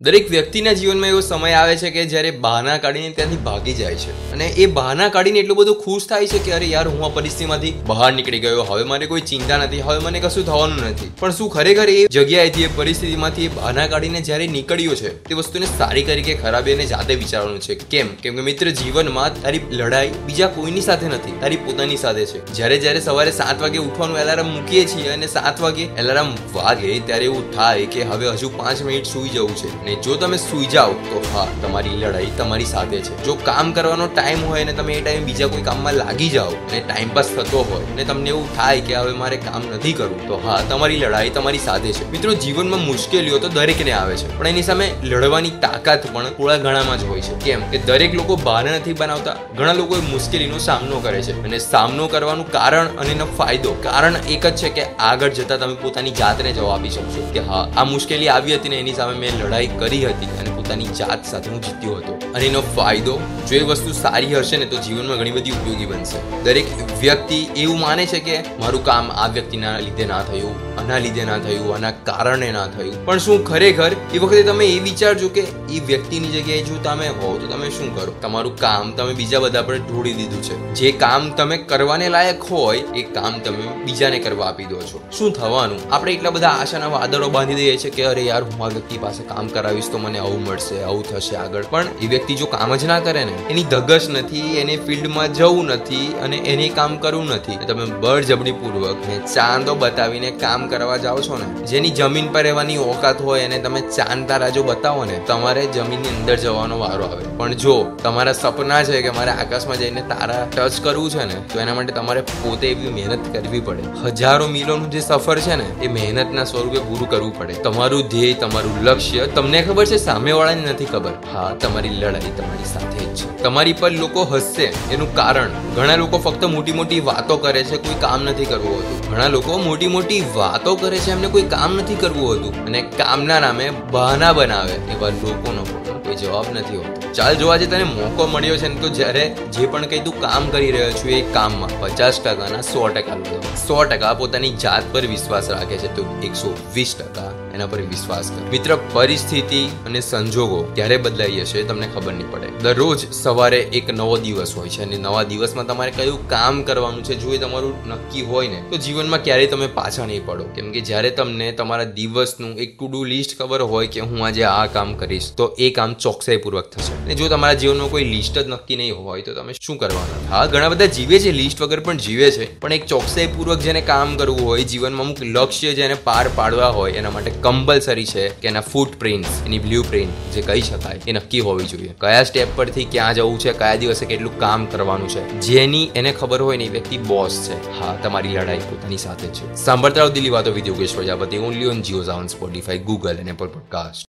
દરેક વ્યક્તિના જીવનમાં એવો સમય આવે છે કે જ્યારે બહાના કાઢીને ત્યાંથી ભાગી જાય છે. અને એ બહાના કાઢીને એટલું બધું ખુશ થાય છે કે અરે યાર, હું આ પરિસ્થિતિમાંથી બહાર નીકળી ગયો. હવે મને કોઈ ચિંતા નથી. હવે મને કશું થવાનું નથી. પણ શું ખરેખર એ જગ્યાએથી એ પરિસ્થિતિમાંથી એ બહાના કાઢીને જ્યારે નીકળ્યો છે, તે વસ્તુને સારી કરી કે અને જાતે વિચારવાનું છે. કેમ? કેમ કે મિત્ર, જીવનમાં તારી લડાઈ બીજા કોઈની સાથે નથી. તારી પોતાની સાથે છે. જ્યારે જ્યારે સવારે સાત વાગે ઉઠવાનું એલાર્મ મૂકીએ છીએ અને સાત વાગે એલાર્મ વાગે, ત્યારે એવું થાય કે હવે હજુ પાંચ મિનિટ સૂઈ જવું છે. અને જો તમે સૂઈ જાઓ, તો હા, તમારી લડાઈ તમારી સાથે છે. જો કામ કરવાનો ટાઈમ હોય અને તમે એ ટાઈમ બીજા કોઈ કામમાં લાગી જાઓ અને ટાઈમ પાસ થતો હોય ને તમને એવું થાય કે હવે મારે કામ નથી કરવું, તો હા, તમારી લડાઈ તમારી સાથે છે. મિત્રો, જીવનમાં મુશ્કેલીઓ તો દરેકને આવે છે, પણ એની સામે લડવાની તાકાત પણ થોડા ઘણામાં જ હોય છે. કેમ કે દરેક લોકો બહાર નથી બનાવતા, ઘણા લોકો મુશ્કેલીનો સામનો કરે છે. અને સામનો કરવાનું કારણ અને એનો ફાયદો, કારણ એક જ છે કે આગળ જતા તમે પોતાની જાતને જવાબ આપી શકશો કે હા, આ મુશ્કેલી આવી હતી ને એની સામે મેં લડાઈ કરી હતી અને પોતાની જાત સાથે હું જીત્યો હતો. અને એનો ફાયદો, જો એ વસ્તુ સારી હશે ને તો જીવનમાં ઘણી બધી ઉપયોગી બનશે. દરેક વ્યક્તિ એવું માને છે કે મારું કામ આ વ્યક્તિના લીધે ના થયું, આના લીધે ના થયું, આના કારણે ના થયું. પણ શું ખરેખર એ વખતે તમે એ વિચારજો કે એ વ્યક્તિની જગ્યાએ જો તમે હોવ તો તમે શું કરો? તમારું કામ તમે બીજા બધા પર ઢોળી દીધું છે. જે કામ તમે કરવાને લાયક હોય, એ કામ તમે બીજાને કરવા આપી દો છો. શું થવાનું? આપણે એટલા બધા આશાના વાદળો બાંધી દઈએ છીએ કે અરે યાર, હું આ વ્યક્તિ પાસે કામ કરાવીશ તો મને આવું મળશે, આવું થશે આગળ. પણ એ વ્યક્તિ જો કામ જ ના કરે ને, એની ધગશ નથી, એને ફિલ્ડમાં જવું નથી અને એને કામ કરવું નથી. તમે બળજબડીપૂર્વક ને ચાંદો બતાવીને કામ કરવા જાઓ છો ને, જેની જમીન પર રહેવાની ઓકાત હોય એને તમે ચાંદ તારા જો બતાવો ને, તમારે જમીનની અંદર જવાનો વારો આવે. પણ જો તમારા સપના છે કે મારે આકાશમાં જઈને તારા ટચ કરવું છે ને, તો એના માટે તમારે પોતે એવી મહેનત કરવી પડે. હજારો મિલોનું જે સફર છે ને, એ મહેનતના સ્વરૂપે પૂરું કરવું પડે. તમારું ધ્યેય, તમારું લક્ષ્ય તમને ખબર છે, સામેવાળાને નથી ખબર. હા, તમારી લડાઈ તમારી સાથે જ છે. તમારી પર લોકો હસશે, એનું કારણ. ઘણા લોકો ફક્ત મોટી મોટી વાતો કરે છે, કોઈ કામ નથી કરવું હોતું. ઘણા લોકો મોટી મોટી વાતો કરે છે, એમને કોઈ કામ નથી કરવું હોતું. અને કામના નામે બહાના બનાવે એવા લોકોનો પણ કોઈ જવાબ નથી હોતો. ચાલ જોવા જે તને મોકો મળ્યો છે ને, તો જ્યારે જે પણ કંઈ તું કામ કરી રહ્યો છું એ કામમાં પચાસ ટકાના સો ટકા લોકો સો ટકા પોતાની જાત પર વિશ્વાસ રાખે છે, તો એકસો વીસ ટકા એના પર વિશ્વાસ કર. મિત્ર, પરિસ્થિતિ અને સંજોગો ક્યારે બદલાઈ જશે તમને ખબર નહીં પડે. દરરોજ સવારે એક નવો દિવસ હોય છે અને નવા દિવસમાં તમારે કયું કામ કરવાનું છે, જો એ તમારું નક્કી હોય ને, તો જીવનમાં ક્યારેય તમે પાછા નહીં પડો. કેમ કે જ્યારે તમને તમારા દિવસનું એક ટુ ડુ લિસ્ટ ખબર હોય કે હું આજે આ કામ કરીશ, તો એ કામ ચોકસાઈપૂર્વક થશે. અને જો તમારા જીવનમાં કોઈ લિસ્ટ જ નક્કી નહીં હોય, તો તમે શું કરવાના? હા, ઘણા બધા જીવે છે, લિસ્ટ વગર પણ જીવે છે. પણ એક ચોકસાઈપૂર્વક જેને કામ કરવું હોય, જીવનમાં અમુક લક્ષ્ય જેને પાર પાડવા હોય, એના માટે કમ્પલસરી છે કે એના ફૂટ પ્રિન્ટ એની બ્લુ પ્રિન્ટ જે કહી શકાય, એ નક્કી હોવી જોઈએ. કયા સ્ટેપ પરથી ક્યાં જવું છે, કયા દિવસે કેટલું કામ કરવાનું છે, જેની એને ખબર હોય ને એ વ્યક્તિ બોસ છે. હા, તમારી લડાઈ પોતાની સાથે છે. સાંભળતા રહો દિલ્હી વાતો Vidyogesh Prajapati only on Jio Saavn Spotify Google અને એપલ પોડકાસ્ટ